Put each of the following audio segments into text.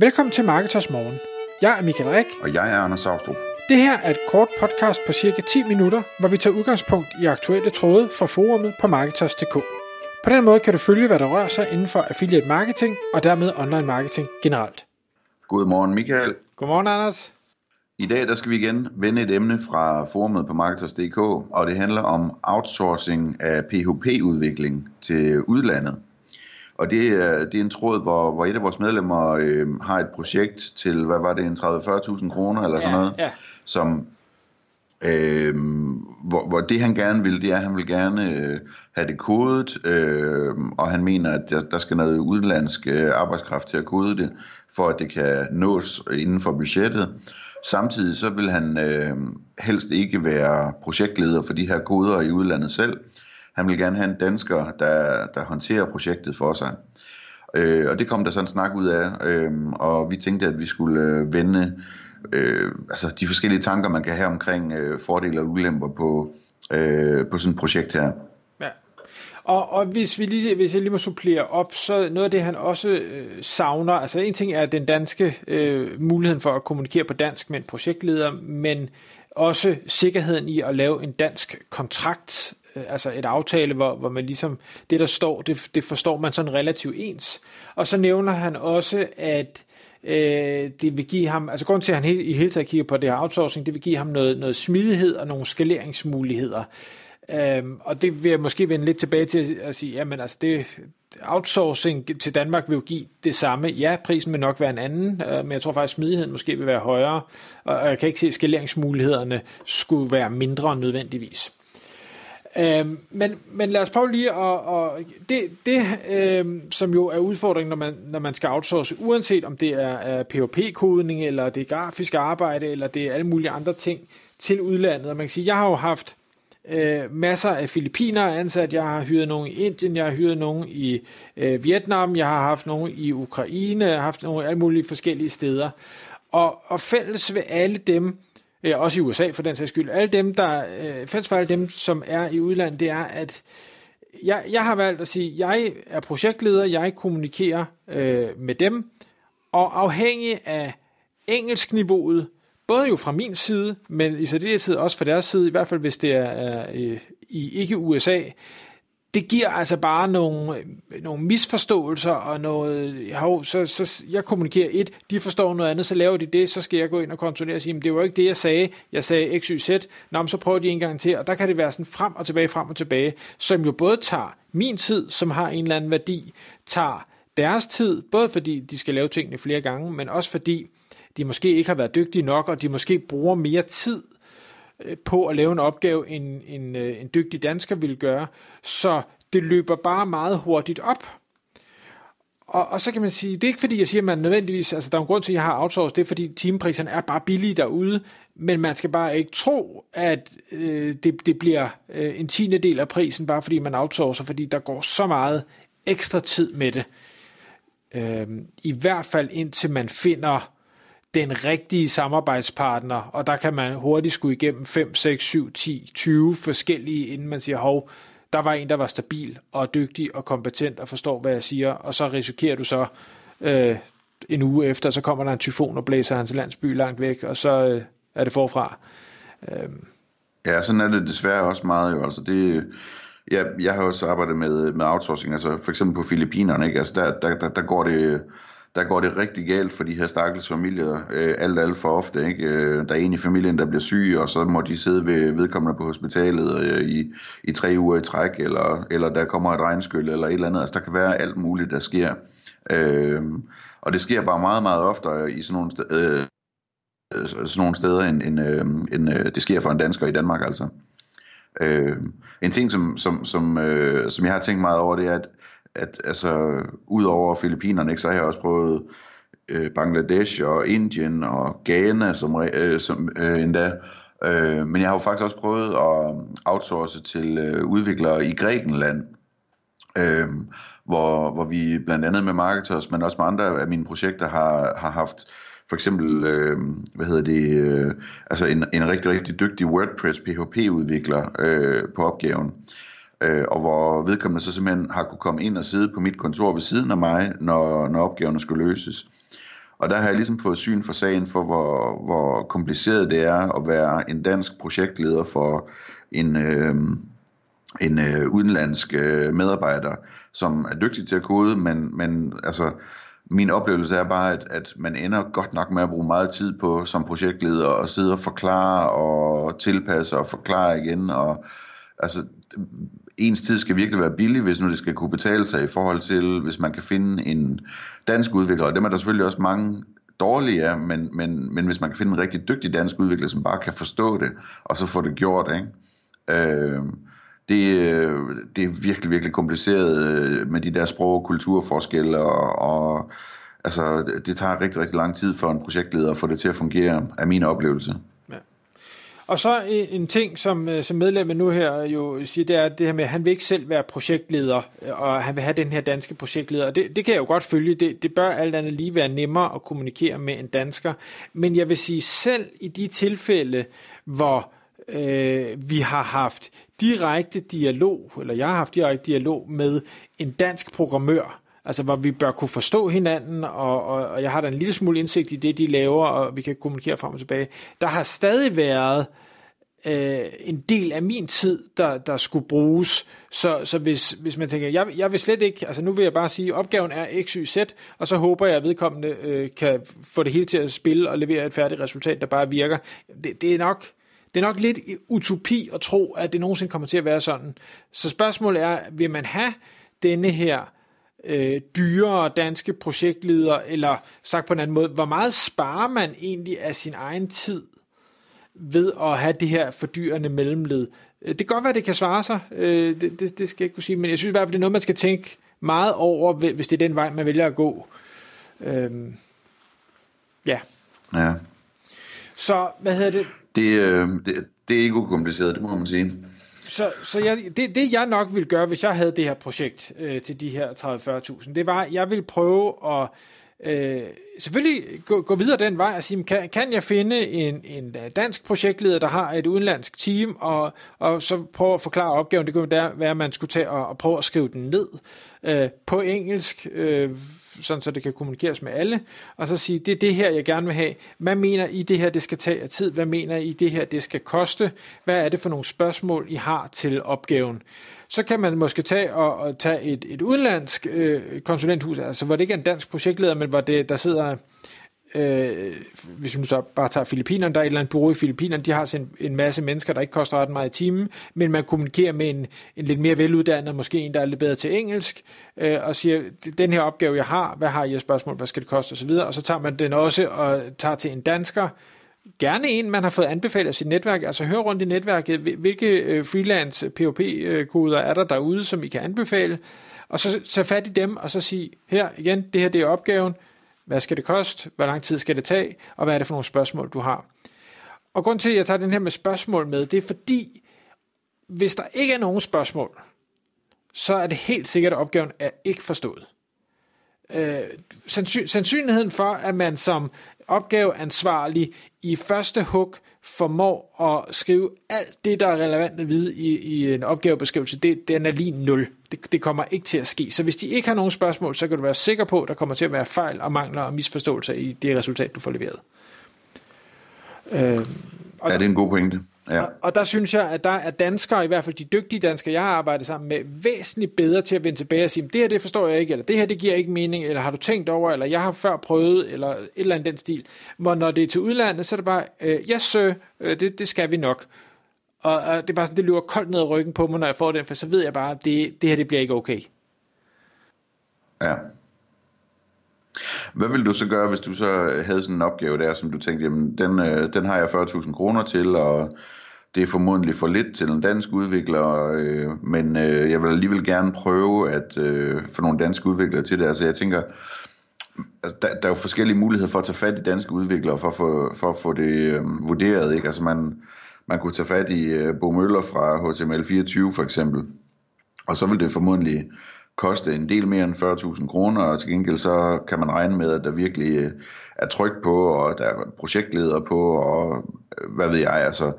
Velkommen til Marketers Morgen. Jeg er Michael Rik. Og jeg er Anders Saustrup. Det her er et kort podcast på cirka 10 minutter, hvor vi tager udgangspunkt i aktuelle tråde fra forumet på Marketers.dk. På den måde kan du følge, hvad der rører sig inden for affiliate marketing og dermed online marketing generelt. Godmorgen Michael. Godmorgen Anders. I dag der skal vi igen vende et emne fra forumet på Marketers.dk, og det handler om outsourcing af PHP-udvikling til udlandet. Og det, er, det er en tråd, hvor, hvor et af vores medlemmer øh, har et projekt til, hvad var det, en 30-40.000 kroner eller sådan Ja, noget, ja. som, øh, hvor, hvor det han gerne vil, det er, at han vil gerne øh, have det kodet, øh, og han mener, at der, der skal noget udenlandsk øh, arbejdskraft til at kode det, for at det kan nås inden for budgettet. Samtidig så vil han øh, helst ikke være projektleder for de her koder i udlandet selv. Han vil gerne have en dansker, der, der håndterer projektet for sig. Øh, og det kom der sådan en snak ud af, øh, og vi tænkte, at vi skulle øh, vende øh, altså de forskellige tanker, man kan have omkring øh, fordele og ulemper på, øh, på sådan et projekt her. Ja. Og, og hvis, vi lige, hvis jeg lige må supplere op, så noget af det, han også øh, savner, altså en ting er den danske øh, muligheden for at kommunikere på dansk med en projektleder, men også sikkerheden i at lave en dansk kontrakt, Øh, altså et aftale, hvor, hvor man ligesom, det der står, det, det forstår man sådan relativt ens. Og så nævner han også, at øh, det vil give ham, altså grund til, at han he, i hele taget kigger på det her outsourcing, det vil give ham noget, noget smidighed og nogle skaleringsmuligheder. Øhm, og det vil jeg måske vende lidt tilbage til at sige, jamen altså det, outsourcing til Danmark vil jo give det samme. Ja, prisen vil nok være en anden, øh, men jeg tror faktisk, smidigheden måske vil være højere, og, og jeg kan ikke se, at skaleringsmulighederne skulle være mindre nødvendigvis. Øhm, men, men lad os prøve lige at, og det, det øhm, som jo er udfordringen, når man, når man skal outsource, uanset om det er, er PHP-kodning, eller det er grafisk arbejde, eller det er alle mulige andre ting til udlandet. Og man kan sige, jeg har jo haft øh, masser af filipiner ansat, jeg har hyret nogen i Indien, jeg har hyret nogen i øh, Vietnam, jeg har haft nogen i Ukraine, jeg har haft nogen alle mulige forskellige steder. Og, og fælles ved alle dem, øh, også i USA for den sags skyld, alle dem, der, øh, fælles for alle dem, som er i udlandet, det er, at jeg, jeg har valgt at sige, jeg er projektleder, jeg kommunikerer øh, med dem, og afhængig af engelskniveauet, både jo fra min side, men i særdeleshed også fra deres side, i hvert fald hvis det er, er øh, i ikke USA, det giver altså bare nogle, nogle misforståelser og noget, hov, så, så jeg kommunikerer et, de forstår noget andet, så laver de det, så skal jeg gå ind og kontrollere og sige, men det var ikke det, jeg sagde, jeg sagde x, y, z, Nå, men så prøver de en gang til, og der kan det være sådan frem og tilbage, frem og tilbage, som jo både tager min tid, som har en eller anden værdi, tager deres tid, både fordi de skal lave tingene flere gange, men også fordi de måske ikke har været dygtige nok, og de måske bruger mere tid Øh, på at lave en opgave, en, en, øh, en dygtig dansker ville gøre. Så det løber bare meget hurtigt op. Og, og så kan man sige, det er ikke fordi, jeg siger, at man nødvendigvis, altså der er en grund til, at jeg har outsourced, det er fordi timepriserne er bare billige derude, men man skal bare ikke tro, at øh, det, det bliver øh, en tiende del af prisen, bare fordi man outsourcer, fordi der går så meget ekstra tid med det. Øh, I hvert fald indtil man finder den rigtige samarbejdspartner, og der kan man hurtigt skulle igennem 5, 6, 7, 10, 20 forskellige, inden man siger, hov, der var en, der var stabil og dygtig og kompetent og forstår, hvad jeg siger, og så risikerer du så øh, en uge efter, så kommer der en tyfon og blæser hans landsby langt væk, og så øh, er det forfra. Øh. Ja, sådan er det desværre også meget jo. Altså det, jeg, jeg har også arbejdet med, med outsourcing, altså for eksempel på Filippinerne, ikke? Altså der, der, der, der går det der går det rigtig galt for de her stakkels familier, øh, alt, alt for ofte. Ikke? Øh, der er en i familien, der bliver syg, og så må de sidde ved vedkommende på hospitalet øh, i, i tre uger i træk, eller, eller der kommer et regnskyld, eller et eller andet. Altså, der kan være alt muligt, der sker. Øh, og det sker bare meget, meget oftere i sådan nogle, st- øh, sådan nogle steder, end, end, øh, end øh, det sker for en dansker i Danmark, altså. Øh, en ting, som, som, som, øh, som jeg har tænkt meget over, det er, at at altså, ud over Filippinerne, ikke, så har jeg også prøvet øh, Bangladesh og Indien og Ghana som, øh, som øh, endda. Øh, men jeg har jo faktisk også prøvet at outsource til øh, udviklere i Grækenland, øh, hvor, hvor vi blandt andet med marketers, men også med andre af mine projekter har, har haft for eksempel, øh, hvad hedder det, øh, altså en, en rigtig, rigtig dygtig WordPress PHP-udvikler øh, på opgaven øh, øh, og hvor vedkommende så simpelthen har kunne komme ind og sidde på mit kontor ved siden af mig, når, når opgaverne skulle løses. Og der har jeg ligesom fået syn for sagen for, hvor, hvor kompliceret det er at være en dansk projektleder for en, øh, en øh, udenlandsk øh, medarbejder, som er dygtig til at kode, men, men altså, min oplevelse er bare, at, at man ender godt nok med at bruge meget tid på som projektleder og sidde og forklare og tilpasse og forklare igen. Og, altså, ens tid skal virkelig være billig, hvis nu det skal kunne betale sig i forhold til, hvis man kan finde en dansk udvikler. Og dem er der selvfølgelig også mange dårlige af, men, men, men hvis man kan finde en rigtig dygtig dansk udvikler, som bare kan forstå det, og så få det gjort, ikke? Øh, det, det er virkelig, virkelig kompliceret øh, med de der sprog- og kulturforskelle, og, og altså, det tager rigtig, rigtig lang tid for en projektleder at få det til at fungere, af min oplevelse. Og så en, ting, som, øh, som medlemmet nu her jo siger, det er det her med, at han vil ikke selv være projektleder, øh, og han vil have den her danske projektleder. Og det, det kan jeg jo godt følge. Det, det bør alt andet lige være nemmere at kommunikere med en dansker. Men jeg vil sige, selv i de tilfælde, hvor øh, vi har haft direkte dialog, eller jeg har haft direkte dialog med en dansk programmør, altså hvor vi bør kunne forstå hinanden, og, og, og jeg har da en lille smule indsigt i det, de laver, og vi kan kommunikere frem og tilbage. Der har stadig været øh, en del af min tid, der, der skulle bruges. Så, så hvis, hvis man tænker, jeg, jeg vil slet ikke, altså nu vil jeg bare sige, opgaven er x, y, z, og så håber jeg, at vedkommende øh, kan få det hele til at spille og levere et færdigt resultat, der bare virker. Det, det er nok det er nok lidt utopi at tro, at det nogensinde kommer til at være sådan. Så spørgsmålet er, vil man have denne her øh, dyrere danske projektleder, eller sagt på en anden måde, hvor meget sparer man egentlig af sin egen tid ved at have det her fordyrende mellemled? Øh, det kan godt være, det kan svare sig, øh, det, det, det skal jeg ikke kunne sige, men jeg synes i hvert fald, det er noget, man skal tænke meget over, hvis det er den vej, man vælger at gå. Øh, ja. Ja. Så, hvad hedder det? det, øh, det, det er ikke ukompliceret, det må man sige. Så, så jeg, det, det jeg nok ville gøre, hvis jeg havde det her projekt øh, til de her 30-40.000, det var, at jeg ville prøve at øh, selvfølgelig gå, gå videre den vej og sige, kan, kan jeg finde en, en øh, dansk projektleder, der har et udenlandsk team, og, og så prøve at forklare opgaven. Det kunne være, at man skulle tage og, og prøve at skrive den ned øh, på engelsk, øh, sådan så det kan kommunikeres med alle, og så sige, det er det her, jeg gerne vil have. Hvad mener I, det her, det skal tage af tid? Hvad mener I, det her, det skal koste? Hvad er det for nogle spørgsmål, I har til opgaven? Så kan man måske tage og, og tage et, et udenlandsk øh, konsulenthus, altså hvor det ikke er en dansk projektleder, men hvor det, der sidder øh, hvis vi nu så bare tager Filippinerne, der er et eller andet bureau i Filippinerne, de har en, en masse mennesker, der ikke koster ret meget i timen, men man kommunikerer med en, en lidt mere veluddannet, måske en, der er lidt bedre til engelsk, øh, og siger, den her opgave, jeg har, hvad har I af spørgsmål, hvad skal det koste? Osv., og så tager man den også og tager til en dansker, gerne en, man har fået anbefalet af sit netværk, altså hør rundt i netværket, hvilke øh, freelance POP-koder er der derude, som I kan anbefale, og så tage fat i dem, og så sige, her igen, det her det er opgaven, hvad skal det koste? Hvor lang tid skal det tage? Og hvad er det for nogle spørgsmål, du har? Og grund til, at jeg tager den her med spørgsmål med, det er fordi, hvis der ikke er nogen spørgsmål, så er det helt sikkert, at opgaven er ikke forstået. Øh, sandsynligheden for, at man som opgaveansvarlig i første hug formår at skrive alt det, der er relevant at vide i, i en opgavebeskrivelse, det, den er lige nul. Det, det kommer ikke til at ske. Så hvis de ikke har nogen spørgsmål, så kan du være sikker på, at der kommer til at være fejl og mangler og misforståelser i det resultat, du får leveret. Øh, og ja, det er en god pointe. Ja. Og, og der synes jeg, at der er danskere, i hvert fald de dygtige danskere, jeg har arbejdet sammen med, væsentligt bedre til at vende tilbage og sige, det her det forstår jeg ikke, eller det her det giver ikke mening, eller har du tænkt over, eller jeg har før prøvet, eller et eller andet den stil. Hvor når det er til udlandet, så er det bare, øh, yes sir, øh, det, det skal vi nok. Og, og det er bare sådan, det løber koldt ned ad ryggen på mig, når jeg får den, for så ved jeg bare, at det, det her det bliver ikke okay. Ja. Hvad vil du så gøre, hvis du så øh, havde sådan en opgave der, som du tænkte, jamen den, øh, den har jeg 40.000 kroner til, og det er formodentlig for lidt til en dansk udvikler, øh, men øh, jeg vil alligevel gerne prøve at øh, få nogle danske udviklere til det. Altså jeg tænker, altså, der, der er jo forskellige muligheder for at tage fat i danske udviklere, for, for, for at få det øh, vurderet. Ikke? Altså man, man kunne tage fat i øh, Bo Møller fra HTML24 for eksempel, og så vil det formodentlig koste en del mere end 40.000 kroner, og til gengæld så kan man regne med, at der virkelig øh, er tryk på, og der er projektleder på, og øh, hvad ved jeg, altså.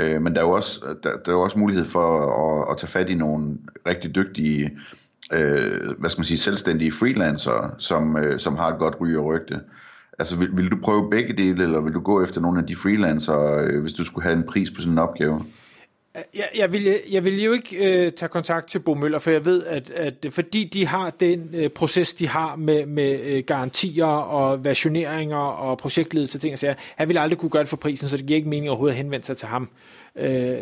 Øh, men der er jo også, der, der er jo også mulighed for at, at tage fat i nogle rigtig dygtige, øh, hvad skal man sige, selvstændige freelancere, som, øh, som har et godt ry og rygte. Altså, vil, vil du prøve begge dele, eller vil du gå efter nogle af de freelancer, øh, hvis du skulle have en pris på sådan en opgave? Jeg, jeg, vil, jeg vil jo ikke øh, tage kontakt til Bo Møller, for jeg ved, at, at fordi de har den øh, proces, de har med, med øh, garantier og versioneringer og projektledelse ting, og sager, han ville aldrig kunne gøre det for prisen, så det giver ikke mening overhovedet at henvende sig til ham. Øh,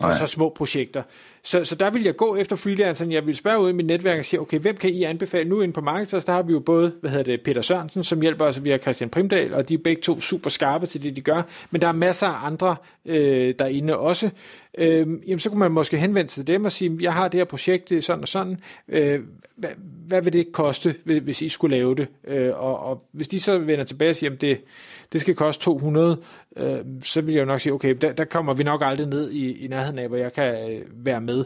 for Nej. så små projekter. Så, så der vil jeg gå efter freelanceren. Jeg vil spørge ud i mit netværk og sige, okay, hvem kan I anbefale nu ind på markedet? Der har vi jo både, hvad hedder det, Peter Sørensen, som hjælper os via Christian Primdal, og de er begge to super skarpe til det, de gør. Men der er masser af andre øh, derinde også. Øh, jamen, så kunne man måske henvende sig til dem og sige, jeg har det her projekt, det er sådan og sådan. Øh, hvad, hvad vil det koste, hvis I skulle lave det? Øh, og, og hvis de så vender tilbage og siger, at det, det skal koste 200, øh, så vil jeg jo nok sige, okay, der, der kommer vi nok aldrig ned i, i nærheden af, hvor jeg kan øh, være med.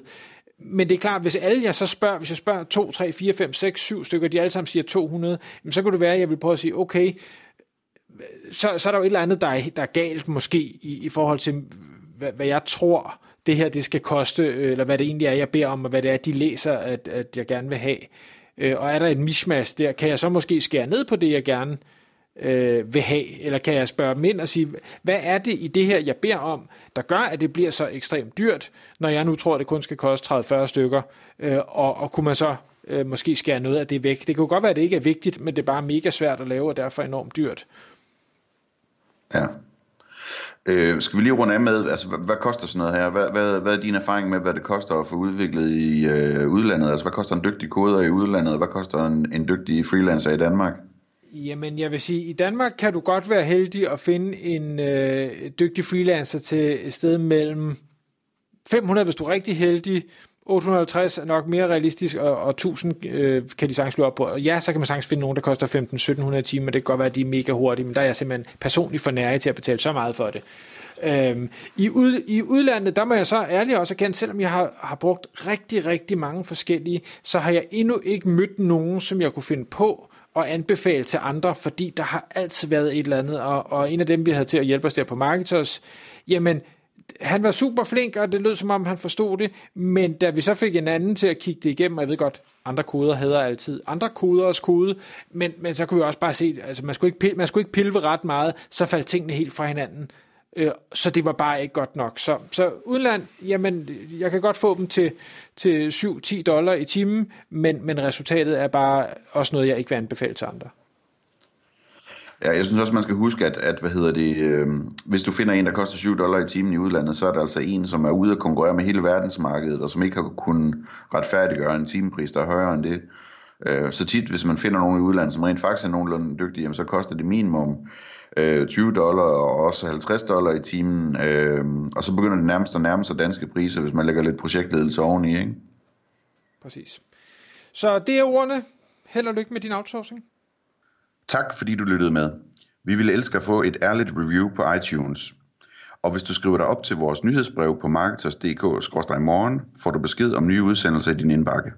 Men det er klart, hvis alle jeg så spørger, hvis jeg spørger 2, 3, 4, 5, 6, 7 stykker, de alle sammen siger 200, så kunne det være, at jeg vil prøve at sige, okay, så, så er der jo et eller andet, der er, der er galt måske i, i forhold til, hvad, hvad jeg tror, det her det skal koste, øh, eller hvad det egentlig er, jeg beder om, og hvad det er, de læser, at, at jeg gerne vil have. Øh, og er der et mismatch der, kan jeg så måske skære ned på det, jeg gerne øh, Øh, vil have, eller kan jeg spørge dem ind og sige, hvad er det i det her, jeg beder om, der gør, at det bliver så ekstremt dyrt, når jeg nu tror, at det kun skal koste 30-40 stykker, øh, og, og kunne man så øh, måske skære noget af det væk. Det kan godt være, at det ikke er vigtigt, men det er bare mega svært at lave, og derfor enormt dyrt. Ja. Øh, skal vi lige runde af med, altså hvad, hvad koster sådan noget her? Hvad, hvad, hvad er din erfaring med, hvad det koster at få udviklet i øh, udlandet? Altså hvad koster en dygtig koder i udlandet, hvad koster en, en dygtig freelancer i Danmark? Jamen, jeg vil sige, i Danmark kan du godt være heldig at finde en øh, dygtig freelancer til et sted mellem 500, hvis du er rigtig heldig, 850 er nok mere realistisk, og, og 1000 øh, kan de sagtens slå op på. Og ja, så kan man sagtens finde nogen, der koster 15-1700 timer, det kan godt være, at de er mega hurtige, men der er jeg simpelthen personligt for nære til at betale så meget for det. Øhm, i, ud, I udlandet, der må jeg så ærligt også erkende, selvom jeg har, har brugt rigtig, rigtig mange forskellige, så har jeg endnu ikke mødt nogen, som jeg kunne finde på, at anbefale til andre, fordi der har altid været et eller andet, og, og en af dem, vi havde til at hjælpe os der på Marketers, jamen, han var super flink, og det lød som om, han forstod det, men da vi så fik en anden til at kigge det igennem, og jeg ved godt, andre koder hedder altid andre koders kode, men, men så kunne vi også bare se, altså man skulle, ikke pille, man skulle ikke pilve ret meget, så faldt tingene helt fra hinanden. Øh, så det var bare ikke godt nok. Så, så udland, jamen, jeg kan godt få dem til, til 7-10 dollar i timen, men, men resultatet er bare også noget, jeg ikke vil anbefale til andre. Ja, jeg synes også, man skal huske, at, at hvad hedder det, øh, hvis du finder en, der koster 7 dollar i timen i udlandet, så er det altså en, som er ude at konkurrere med hele verdensmarkedet, og som ikke har kunnet retfærdiggøre en timepris, der er højere end det. Øh, så tit, hvis man finder nogen i udlandet, som rent faktisk er nogenlunde dygtige, jamen, så koster det minimum øh, 20 dollar og også 50 dollar i timen, øh, og så begynder det nærmest at nærme sig danske priser, hvis man lægger lidt projektledelse oveni, ikke? Præcis. Så det er ordene. Held og lykke med din outsourcing. Tak fordi du lyttede med. Vi ville elske at få et ærligt review på iTunes. Og hvis du skriver dig op til vores nyhedsbrev på marketers.dk-morgen, får du besked om nye udsendelser i din indbakke.